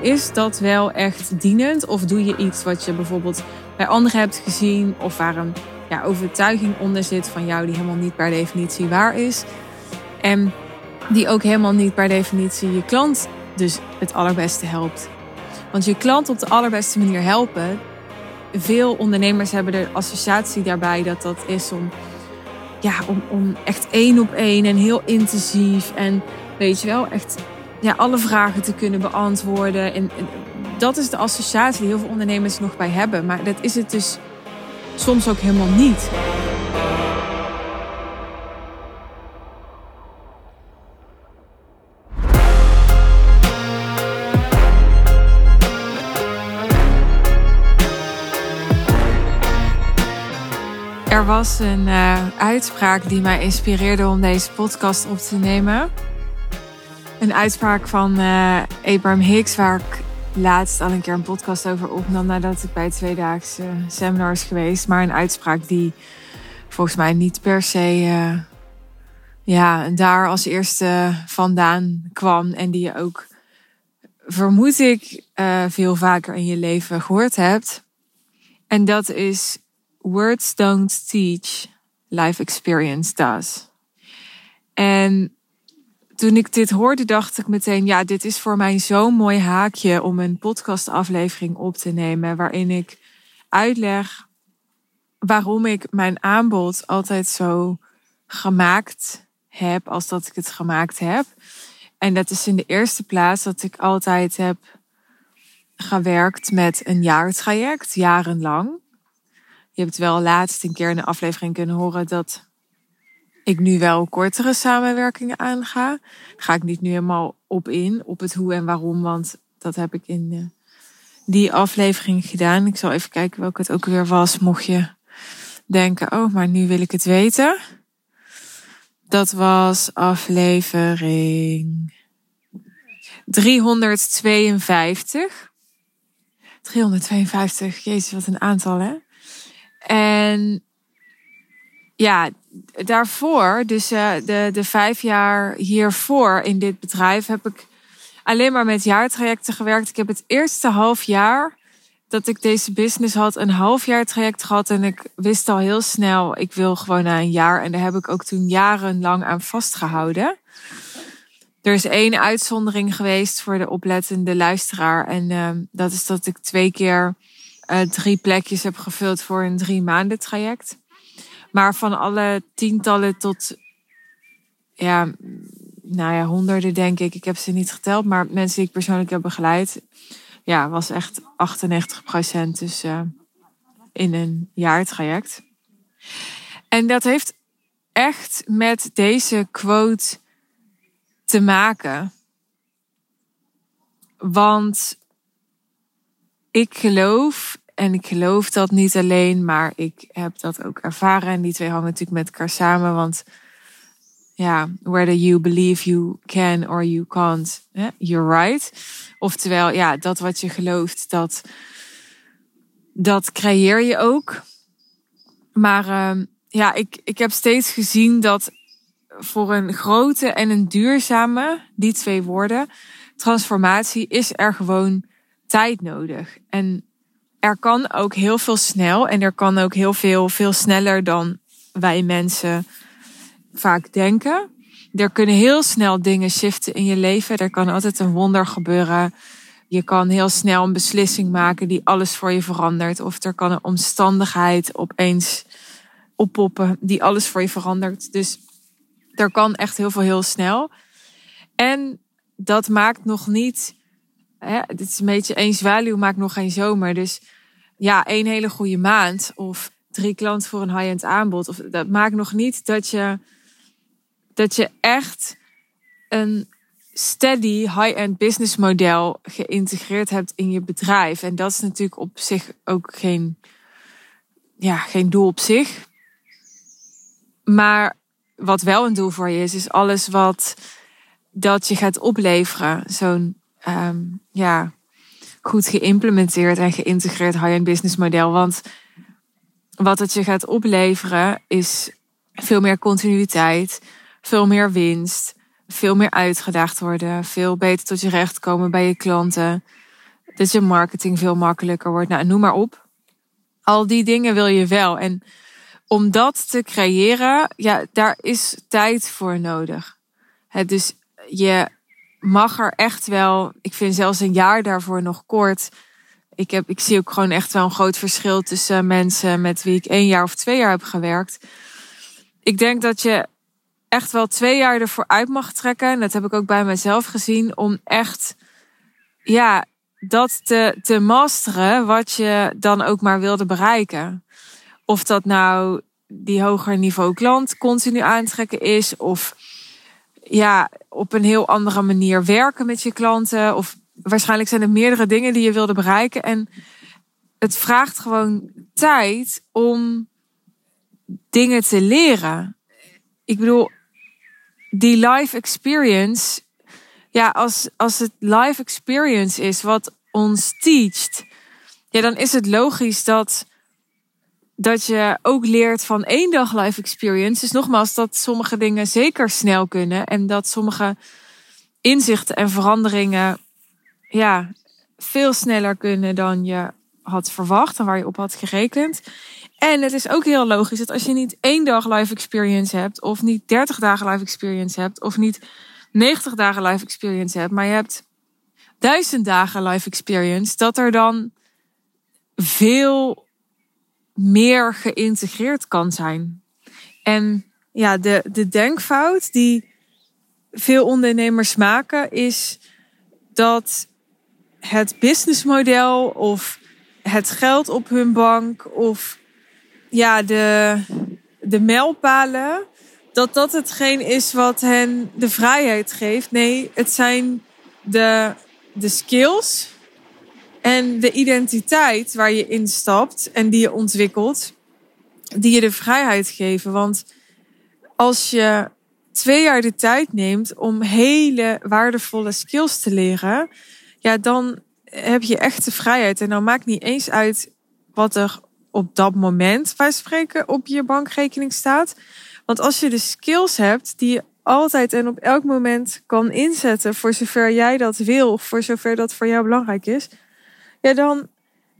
is dat wel echt dienend? Of doe je iets wat je bijvoorbeeld bij anderen hebt gezien of waar een ja, overtuiging onder zit van jou die helemaal niet per definitie waar is? En die ook helemaal niet per definitie je klant dus het allerbeste helpt. Want je klant op de allerbeste manier helpen. Veel ondernemers hebben de associatie daarbij dat dat is om, ja, om, om echt één op één en heel intensief en weet je wel, echt ja, alle vragen te kunnen beantwoorden. En, dat is de associatie die heel veel ondernemers nog bij hebben. Maar dat is het dus soms ook helemaal niet. Er was een uh, uitspraak die mij inspireerde om deze podcast op te nemen. Een uitspraak van uh, Abraham Hicks, waar ik laatst al een keer een podcast over opnam nadat ik bij het tweedaagse seminar is geweest. Maar een uitspraak die volgens mij niet per se uh, ja, daar als eerste vandaan kwam. En die je ook, vermoed ik, veel vaker in je leven gehoord hebt. En dat is words don't teach, life experience does. En toen ik dit hoorde, dacht ik meteen, ja, dit is voor mij zo'n mooi haakje om een podcastaflevering op te nemen, waarin ik uitleg waarom ik mijn aanbod altijd zo gemaakt heb als dat ik het gemaakt heb. En dat is in de eerste plaats dat ik altijd heb gewerkt met een jaartraject, jarenlang. Je hebt wel laatst een keer in een aflevering kunnen horen dat ik nu wel kortere samenwerkingen aanga. Ga ik niet nu helemaal op in, op het hoe en waarom, want dat heb ik in de, die aflevering gedaan. Ik zal even kijken welke het ook weer was, mocht je denken, oh, maar nu wil ik het weten. Dat was aflevering 352. 352, jezus, wat een aantal hè. En ja, daarvoor, dus uh, de, de vijf jaar hiervoor in dit bedrijf, heb ik alleen maar met jaartrajecten gewerkt. Ik heb het eerste half jaar dat ik deze business had, een half jaar traject gehad. En ik wist al heel snel, ik wil gewoon na een jaar. En daar heb ik ook toen jarenlang aan vastgehouden. Er is één uitzondering geweest voor de oplettende luisteraar. En uh, dat is dat ik twee keer uh, drie plekjes heb gevuld voor een drie maanden traject. Maar van alle tientallen tot, ja, nou ja, honderden denk ik. Ik heb ze niet geteld, maar mensen die ik persoonlijk heb begeleid, ja, was echt 98 procent. Dus uh, in een jaartraject. En dat heeft echt met deze quote te maken. Want ik geloof, en ik geloof dat niet alleen, maar ik heb dat ook ervaren. En die twee hangen natuurlijk met elkaar samen. Want ja, whether you believe you can or you can't, you're right. Oftewel, ja, dat wat je gelooft, dat, dat creëer je ook. Maar uh, ja, ik, ik heb steeds gezien dat voor een grote en een duurzame, die twee woorden, transformatie is er gewoon tijd nodig. En er kan ook heel veel snel en er kan ook heel veel, veel sneller dan wij mensen vaak denken. Er kunnen heel snel dingen shiften in je leven. Er kan altijd een wonder gebeuren. Je kan heel snel een beslissing maken die alles voor je verandert. Of er kan een omstandigheid opeens oppoppen die alles voor je verandert. Dus er kan echt heel veel heel snel. En dat maakt nog niet hè, dit is een beetje één zwaluw maakt nog geen zomer. Dus ja, één hele goede maand of drie klanten voor een high-end aanbod. Of, dat maakt nog niet dat je, dat je echt een steady high-end business model geïntegreerd hebt in je bedrijf. En dat is natuurlijk op zich ook geen, ja, geen doel op zich. Maar wat wel een doel voor je is, is alles wat dat je gaat opleveren. Zo'n um, ja, goed geïmplementeerd en geïntegreerd high-end business model. Want wat het je gaat opleveren is veel meer continuïteit, veel meer winst, veel meer uitgedaagd worden, veel beter tot je recht komen bij je klanten. Dat je marketing veel makkelijker wordt. Nou, noem maar op. Al die dingen wil je wel. En om dat te creëren, ja, daar is tijd voor nodig. Het dus je mag er echt wel, ik vind zelfs een jaar daarvoor nog kort. Ik, heb, ik zie ook gewoon echt wel een groot verschil tussen mensen met wie ik één jaar of twee jaar heb gewerkt. Ik denk dat je echt wel twee jaar ervoor uit mag trekken. En dat heb ik ook bij mezelf gezien. Om echt, ja, dat te, te masteren wat je dan ook maar wilde bereiken. Of dat nou die hoger niveau klant continu aantrekken is. Of ja, op een heel andere manier werken met je klanten. Of waarschijnlijk zijn er meerdere dingen die je wilde bereiken. En het vraagt gewoon tijd om dingen te leren. Ik bedoel, die live experience. Ja, als, als het live experience is wat ons teacht. Ja, dan is het logisch dat dat je ook leert van één dag live experience. Dus nogmaals, dat sommige dingen zeker snel kunnen. En dat sommige inzichten en veranderingen ja, veel sneller kunnen dan je had verwacht en waar je op had gerekend. En het is ook heel logisch dat als je niet één dag live experience hebt, of niet 30 dagen live experience hebt, of niet 90 dagen live experience hebt, maar je hebt duizend dagen live experience, dat er dan veel meer geïntegreerd kan zijn. En ja, de, de denkfout die veel ondernemers maken is dat het businessmodel of het geld op hun bank of ja, de, de mijlpalen, dat dat hetgeen is wat hen de vrijheid geeft. Nee, het zijn de, de skills en de identiteit waar je instapt en die je ontwikkelt, die je de vrijheid geven. Want als je twee jaar de tijd neemt om hele waardevolle skills te leren, ja, dan heb je echt de vrijheid. En dan maakt niet eens uit wat er op dat moment, wij spreken, op je bankrekening staat. Want als je de skills hebt die je altijd en op elk moment kan inzetten voor zover jij dat wil, voor zover dat voor jou belangrijk is, ja, dan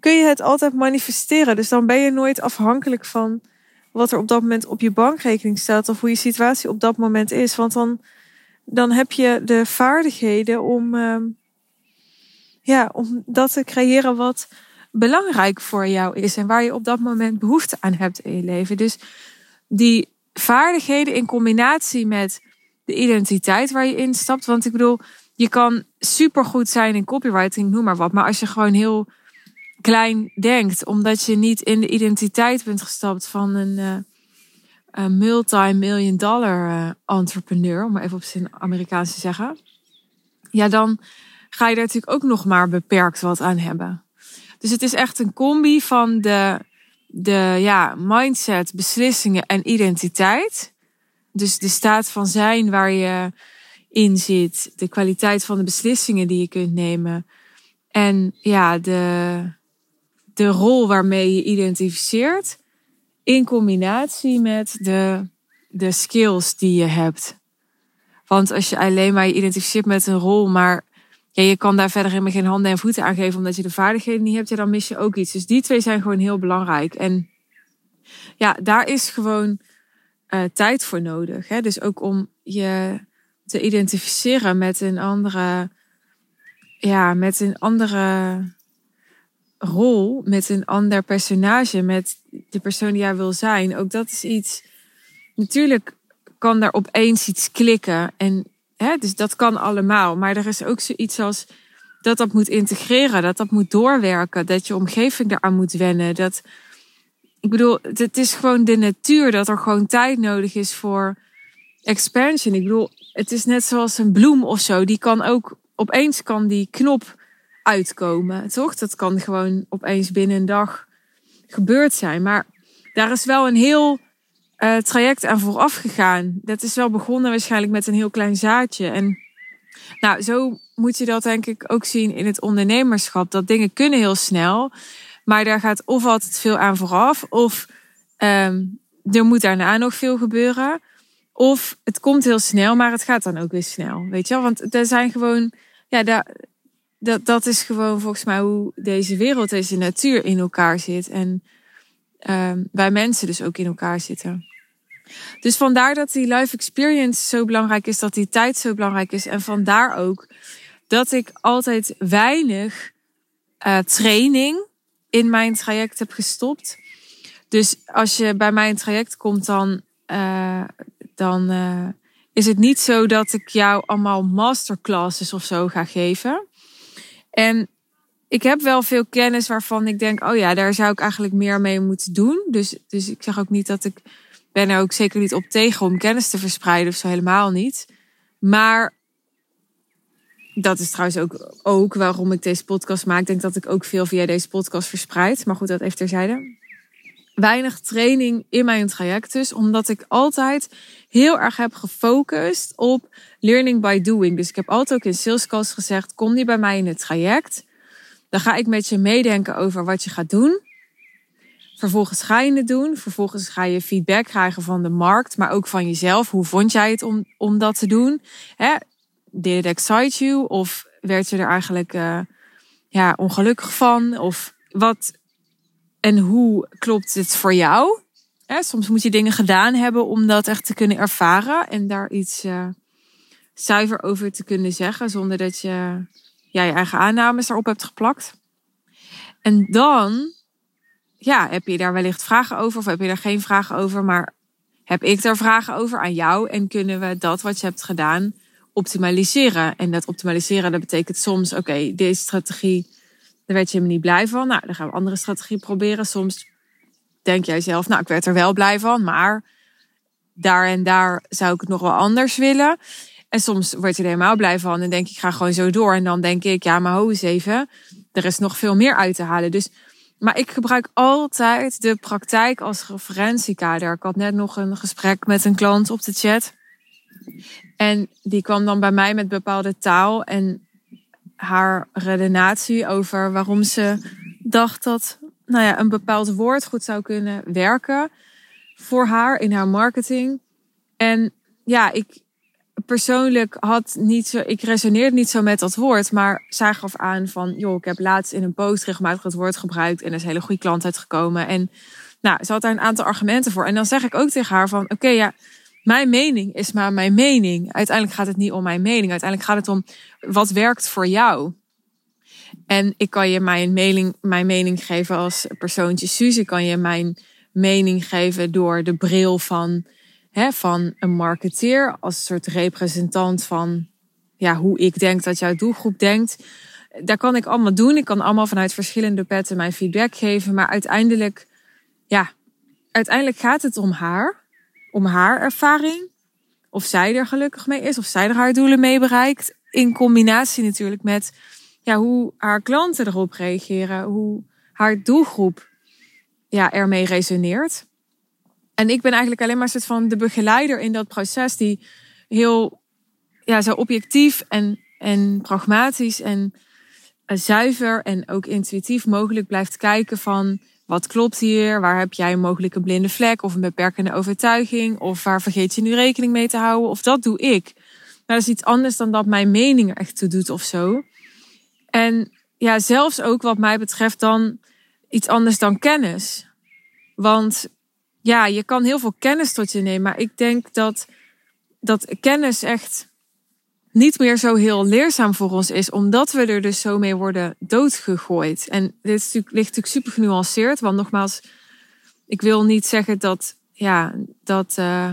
kun je het altijd manifesteren. Dus dan ben je nooit afhankelijk van wat er op dat moment op je bankrekening staat of hoe je situatie op dat moment is. Want dan, dan heb je de vaardigheden om, uh, ja, om dat te creëren wat belangrijk voor jou is en waar je op dat moment behoefte aan hebt in je leven. Dus die vaardigheden in combinatie met de identiteit waar je instapt. Want ik bedoel, je kan supergoed zijn in copywriting, noem maar wat. Maar als je gewoon heel klein denkt, omdat je niet in de identiteit bent gestapt van een, uh, een multi-million dollar uh, entrepreneur, om maar even op zijn Amerikaans te zeggen. Ja, dan ga je daar natuurlijk ook nog maar beperkt wat aan hebben. Dus het is echt een combi van de, de ja, mindset, beslissingen en identiteit. Dus de staat van zijn waar je in zit, de kwaliteit van de beslissingen die je kunt nemen en ja, de, de rol waarmee je identificeert in combinatie met de, de skills die je hebt. Want als je alleen maar je identificeert met een rol, maar ja, je kan daar verder helemaal geen handen en voeten aan geven omdat je de vaardigheden niet hebt, dan mis je ook iets. Dus die twee zijn gewoon heel belangrijk. En ja, daar is gewoon uh, tijd voor nodig. Hè? Dus ook om je te identificeren met een andere, ja, met een andere rol, met een ander personage, met de persoon die jij wil zijn. Ook dat is iets. Natuurlijk kan daar opeens iets klikken. En hè, dus dat kan allemaal. Maar er is ook zoiets als dat dat moet integreren, dat dat moet doorwerken, dat je omgeving eraan moet wennen. Dat, ik bedoel, het is gewoon de natuur dat er gewoon tijd nodig is voor expansion. Ik bedoel, het is net zoals een bloem of zo. Die kan ook, opeens kan die knop uitkomen, toch? Dat kan gewoon opeens binnen een dag gebeurd zijn. Maar daar is wel een heel uh, traject aan vooraf gegaan. Dat is wel begonnen waarschijnlijk met een heel klein zaadje. En nou, zo moet je dat denk ik ook zien in het ondernemerschap. Dat dingen kunnen heel snel, maar daar gaat of altijd veel aan vooraf, of um, er moet daarna nog veel gebeuren. Of het komt heel snel, maar het gaat dan ook weer snel. Weet je wel? Want er zijn gewoon, ja, daar, dat, dat is gewoon volgens mij hoe deze wereld, deze natuur in elkaar zit. En uh, wij mensen dus ook in elkaar zitten. Dus vandaar dat die life experience zo belangrijk is, dat die tijd zo belangrijk is. En vandaar ook dat ik altijd weinig uh, training in mijn traject heb gestopt. Dus als je bij mijn traject komt, dan, uh, dan uh, is het niet zo dat ik jou allemaal masterclasses of zo ga geven. En ik heb wel veel kennis waarvan ik denk, oh ja, daar zou ik eigenlijk meer mee moeten doen. Dus, dus ik zeg ook niet dat ik ben er ook zeker niet op tegen om kennis te verspreiden of zo helemaal niet. Maar dat is trouwens ook, ook waarom ik deze podcast maak. Ik denk dat ik ook veel via deze podcast verspreid. Maar goed, dat even terzijde. Weinig training in mijn traject dus. Omdat ik altijd heel erg heb gefocust op learning by doing. Dus ik heb altijd ook in salescalls gezegd, kom niet bij mij in het traject. Dan ga ik met je meedenken over wat je gaat doen. Vervolgens ga je het doen. Vervolgens ga je feedback krijgen van de markt, maar ook van jezelf. Hoe vond jij het om, om dat te doen? Hè? Did it excite you? Of werd je er eigenlijk uh, ja, ongelukkig van? Of wat en hoe klopt het voor jou? Soms moet je dingen gedaan hebben om dat echt te kunnen ervaren en daar iets uh, zuiver over te kunnen zeggen, zonder dat je ja, je eigen aannames erop hebt geplakt. En dan ja, heb je daar wellicht vragen over of heb je daar geen vragen over, maar heb ik daar vragen over aan jou en kunnen we dat wat je hebt gedaan optimaliseren? En dat optimaliseren, dat betekent soms, oké, deze strategie, daar werd je me niet blij van. Nou, dan gaan we andere strategie proberen. Soms denk jij zelf, nou, ik werd er wel blij van, maar daar en daar zou ik het nog wel anders willen. En soms word je er helemaal blij van en denk ik, ga gewoon zo door. En dan denk ik, ja, maar ho eens even, er is nog veel meer uit te halen. Dus maar ik gebruik altijd de praktijk als referentiekader. Ik had net nog een gesprek met een klant op de chat. En die kwam dan bij mij met bepaalde taal en haar redenatie over waarom ze dacht dat nou ja, een bepaald woord goed zou kunnen werken voor haar in haar marketing. En ja, ik, persoonlijk had niet zo, ik resoneerde niet zo met dat woord, maar zij gaf aan van, joh, ik heb laatst in een post regelmatig het woord gebruikt en er is een hele goede klant uitgekomen. En nou, ze had daar een aantal argumenten voor. En dan zeg ik ook tegen haar van, oké, ja, mijn mening is maar mijn mening. Uiteindelijk gaat het niet om mijn mening. Uiteindelijk gaat het om wat werkt voor jou. En ik kan je mijn mening, mijn mening geven als persoontje Suus. Ik kan je mijn mening geven door de bril van hè, van een marketeer als een soort representant van ja, hoe ik denk dat jouw doelgroep denkt. Daar kan ik allemaal doen. Ik kan allemaal vanuit verschillende petten mijn feedback geven. Maar uiteindelijk, ja, uiteindelijk gaat het om haar. Om haar ervaring. Of zij er gelukkig mee is. Of zij er haar doelen mee bereikt. In combinatie natuurlijk met ja, hoe haar klanten erop reageren. Hoe haar doelgroep ja, ermee resoneert. En ik ben eigenlijk alleen maar een soort van de begeleider in dat proces die heel ja, zo objectief en, en pragmatisch en uh, zuiver en ook intuïtief mogelijk blijft kijken van wat klopt hier? Waar heb jij een mogelijke blinde vlek of een beperkende overtuiging? Of waar vergeet je nu rekening mee te houden? Of dat doe ik. Nou, dat is iets anders dan dat mijn mening er echt toe doet of zo. En ja, zelfs ook wat mij betreft dan iets anders dan kennis. Want ja, je kan heel veel kennis tot je nemen. Maar ik denk dat, dat kennis echt niet meer zo heel leerzaam voor ons is. Omdat we er dus zo mee worden doodgegooid. En dit ligt natuurlijk super genuanceerd. Want nogmaals, ik wil niet zeggen dat, ja, dat, uh,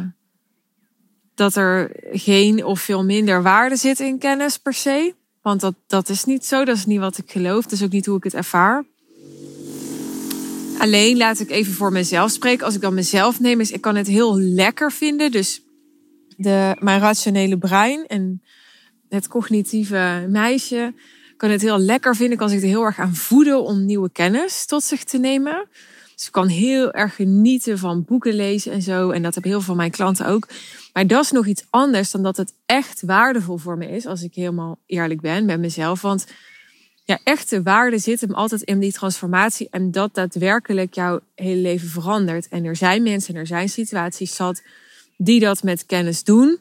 dat er geen of veel minder waarde zit in kennis per se. Want dat, dat is niet zo. Dat is niet wat ik geloof. Dat is ook niet hoe ik het ervaar. Alleen laat ik even voor mezelf spreken. Als ik dan mezelf neem, is ik kan het heel lekker vinden. Dus de, mijn rationele brein en het cognitieve meisje kan het heel lekker vinden. Kan zich er heel erg aan voeden om nieuwe kennis tot zich te nemen. Dus ik kan heel erg genieten van boeken lezen en zo. En dat hebben heel veel van mijn klanten ook. Maar dat is nog iets anders dan dat het echt waardevol voor me is. Als ik helemaal eerlijk ben met mezelf. Want ja, echte waarde zit hem altijd in die transformatie en dat daadwerkelijk jouw hele leven verandert. En er zijn mensen en er zijn situaties zat die dat met kennis doen.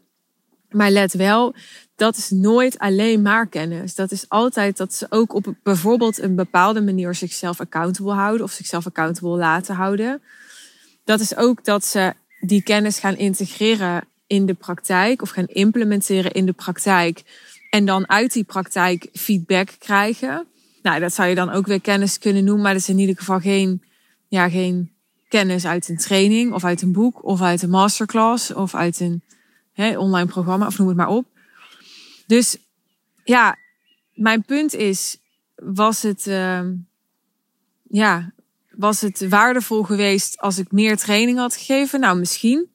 Maar let wel, dat is nooit alleen maar kennis. Dat is altijd dat ze ook op bijvoorbeeld een bepaalde manier zichzelf accountable houden of zichzelf accountable laten houden. Dat is ook dat ze die kennis gaan integreren in de praktijk of gaan implementeren in de praktijk. En dan uit die praktijk feedback krijgen. Nou, dat zou je dan ook weer kennis kunnen noemen, maar dat is in ieder geval geen, ja, geen kennis uit een training of uit een boek of uit een masterclass of uit een online programma of noem het maar op. Dus ja, mijn punt is, was het, uh, ja, was het waardevol geweest als ik meer training had gegeven? Nou, misschien.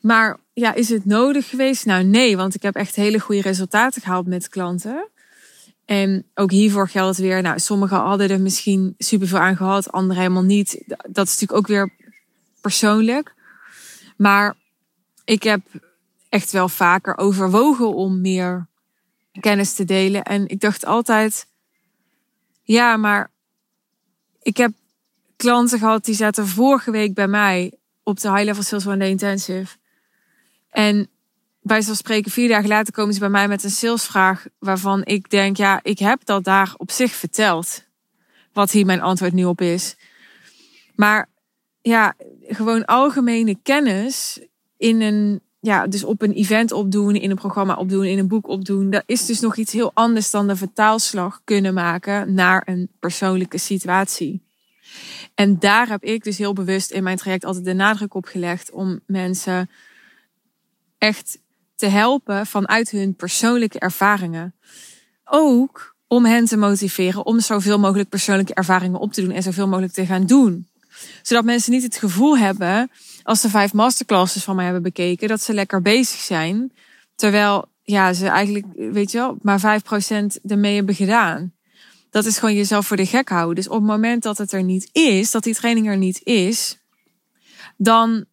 Maar ja, is het nodig geweest? Nou, nee, want ik heb echt hele goede resultaten gehaald met klanten. En ook hiervoor geldt weer, nou, sommigen hadden er misschien superveel aan gehad, anderen helemaal niet. Dat is natuurlijk ook weer persoonlijk. Maar ik heb echt wel vaker overwogen om meer kennis te delen. En ik dacht altijd, ja, maar ik heb klanten gehad die zaten vorige week bij mij op de High Level Sales One Intensive. En bij zo'n spreken vier dagen later komen ze bij mij met een salesvraag waarvan ik denk, ja, ik heb dat daar op zich verteld. Wat hier mijn antwoord nu op is. Maar ja, gewoon algemene kennis in een, ja, dus op een event opdoen, in een programma opdoen, in een boek opdoen. Dat is dus nog iets heel anders dan de vertaalslag kunnen maken naar een persoonlijke situatie. En daar heb ik dus heel bewust in mijn traject altijd de nadruk op gelegd om mensen echt te helpen vanuit hun persoonlijke ervaringen. Ook om hen te motiveren om zoveel mogelijk persoonlijke ervaringen op te doen en zoveel mogelijk te gaan doen. Zodat mensen niet het gevoel hebben, als ze vijf masterclasses van mij hebben bekeken, dat ze lekker bezig zijn. Terwijl ja, ze eigenlijk, weet je wel, maar 5% ermee hebben gedaan. Dat is gewoon jezelf voor de gek houden. Dus op het moment dat het er niet is, dat die training er niet is, dan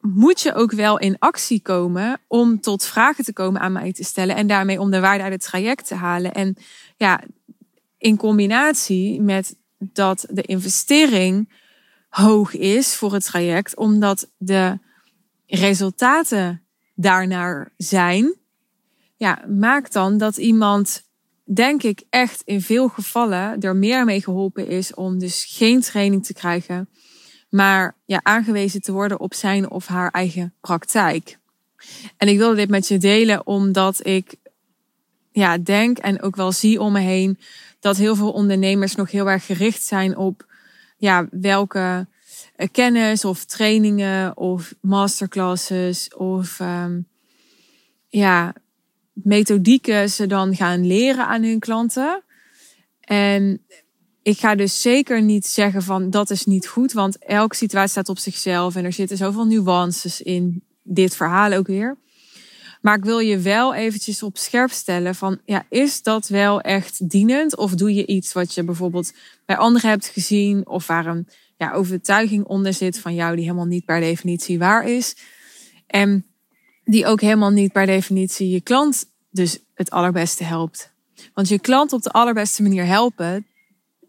moet je ook wel in actie komen om tot vragen te komen aan mij te stellen en daarmee om de waarde uit het traject te halen. En ja, in combinatie met dat de investering hoog is voor het traject, omdat de resultaten daarnaar zijn, ja, maakt dan dat iemand, denk ik, echt in veel gevallen er meer mee geholpen is om dus geen training te krijgen maar ja, aangewezen te worden op zijn of haar eigen praktijk. En ik wilde dit met je delen omdat ik ja, denk en ook wel zie om me heen dat heel veel ondernemers nog heel erg gericht zijn op ja, welke eh, kennis of trainingen of masterclasses of um, ja, methodieken ze dan gaan leren aan hun klanten. En ik ga dus zeker niet zeggen van dat is niet goed, want elke situatie staat op zichzelf en er zitten zoveel nuances in dit verhaal ook weer. Maar ik wil je wel eventjes op scherp stellen van, ja, is dat wel echt dienend? Of doe je iets wat je bijvoorbeeld bij anderen hebt gezien of waar een ja, overtuiging onder zit van jou die helemaal niet per definitie waar is? En die ook helemaal niet per definitie je klant dus het allerbeste helpt. Want je klant op de allerbeste manier helpen,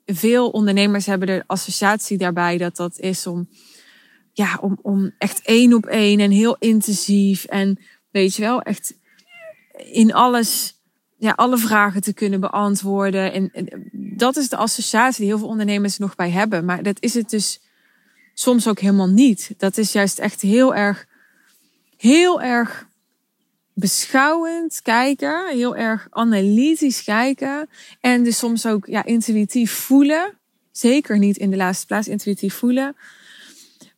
veel ondernemers hebben de associatie daarbij dat dat is om, ja, om, om echt één op één en heel intensief en weet je wel, echt in alles, ja, alle vragen te kunnen beantwoorden. En, dat is de associatie die heel veel ondernemers nog bij hebben. Maar dat is het dus soms ook helemaal niet. Dat is juist echt heel erg, heel erg beschouwend kijken, heel erg analytisch kijken en dus soms ook ja, intuïtief voelen. Zeker niet in de laatste plaats intuïtief voelen.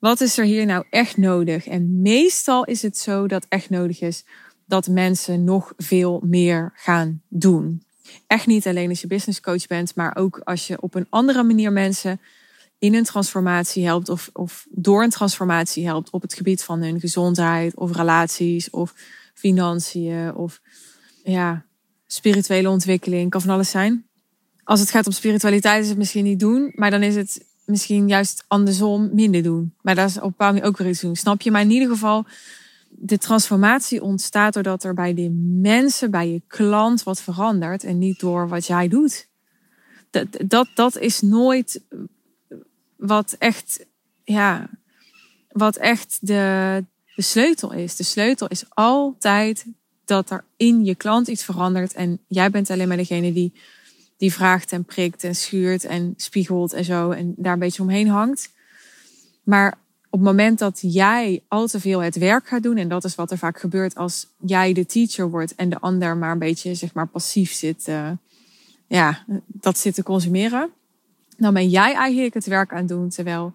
Wat is er hier nou echt nodig? En meestal is het zo dat echt nodig is dat mensen nog veel meer gaan doen. Echt niet alleen als je business coach bent, maar ook als je op een andere manier mensen in een transformatie helpt of, of door een transformatie helpt op het gebied van hun gezondheid of relaties of financiën of ja, spirituele ontwikkeling. Kan van alles zijn. Als het gaat om spiritualiteit is het misschien niet doen, maar dan is het misschien juist andersom minder doen. Maar dat is op een bepaalde manier ook weer iets doen. Snap je? Maar in ieder geval, de transformatie ontstaat doordat er bij de mensen, bij je klant wat verandert en niet door wat jij doet. Dat, dat, dat is nooit wat echt, ja, wat echt de, de sleutel is. De sleutel is altijd dat er in je klant iets verandert. En jij bent alleen maar degene die, die vraagt en prikt en schuurt en spiegelt en zo. En daar een beetje omheen hangt. Maar op het moment dat jij al te veel het werk gaat doen, en dat is wat er vaak gebeurt als jij de teacher wordt en de ander maar een beetje zeg maar passief zit, uh, ja, dat zit te consumeren, dan ben jij eigenlijk het werk aan doen terwijl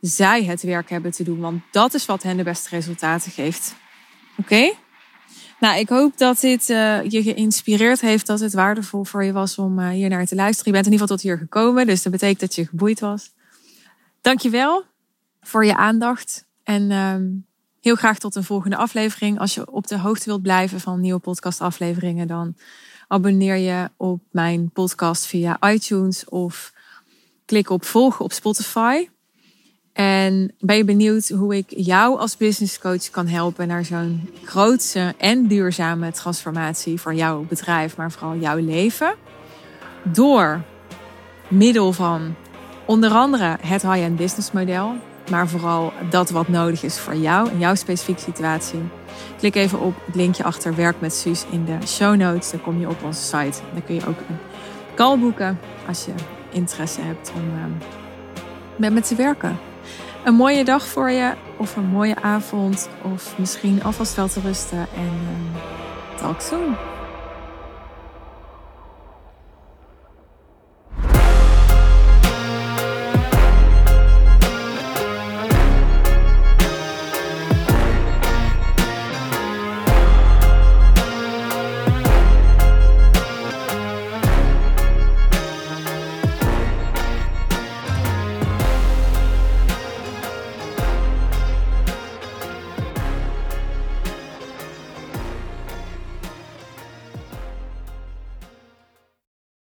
zij het werk hebben te doen. Want dat is wat hen de beste resultaten geeft. Oké? Nou, ik hoop dat dit uh, je geïnspireerd heeft, dat het waardevol voor je was om uh, hier naar te luisteren. Je bent in ieder geval tot hier gekomen, dus dat betekent dat je geboeid was. Dankjewel voor je aandacht. En um, heel graag tot een volgende aflevering. Als je op de hoogte wilt blijven van nieuwe podcastafleveringen, dan abonneer je op mijn podcast via iTunes of klik op volgen op Spotify. En ben je benieuwd hoe ik jou als business coach kan helpen naar zo'n grootse en duurzame transformatie voor jouw bedrijf, maar vooral jouw leven? Door middel van onder andere het high-end business model, maar vooral dat wat nodig is voor jou en jouw specifieke situatie. Klik even op het linkje achter Werk met Suus in de show notes. Dan kom je op onze site. Dan kun je ook een call boeken als je interesse hebt om ehm, met me te werken. Een mooie dag voor je, of een mooie avond, of misschien alvast wel te rusten. En uh, talk soon.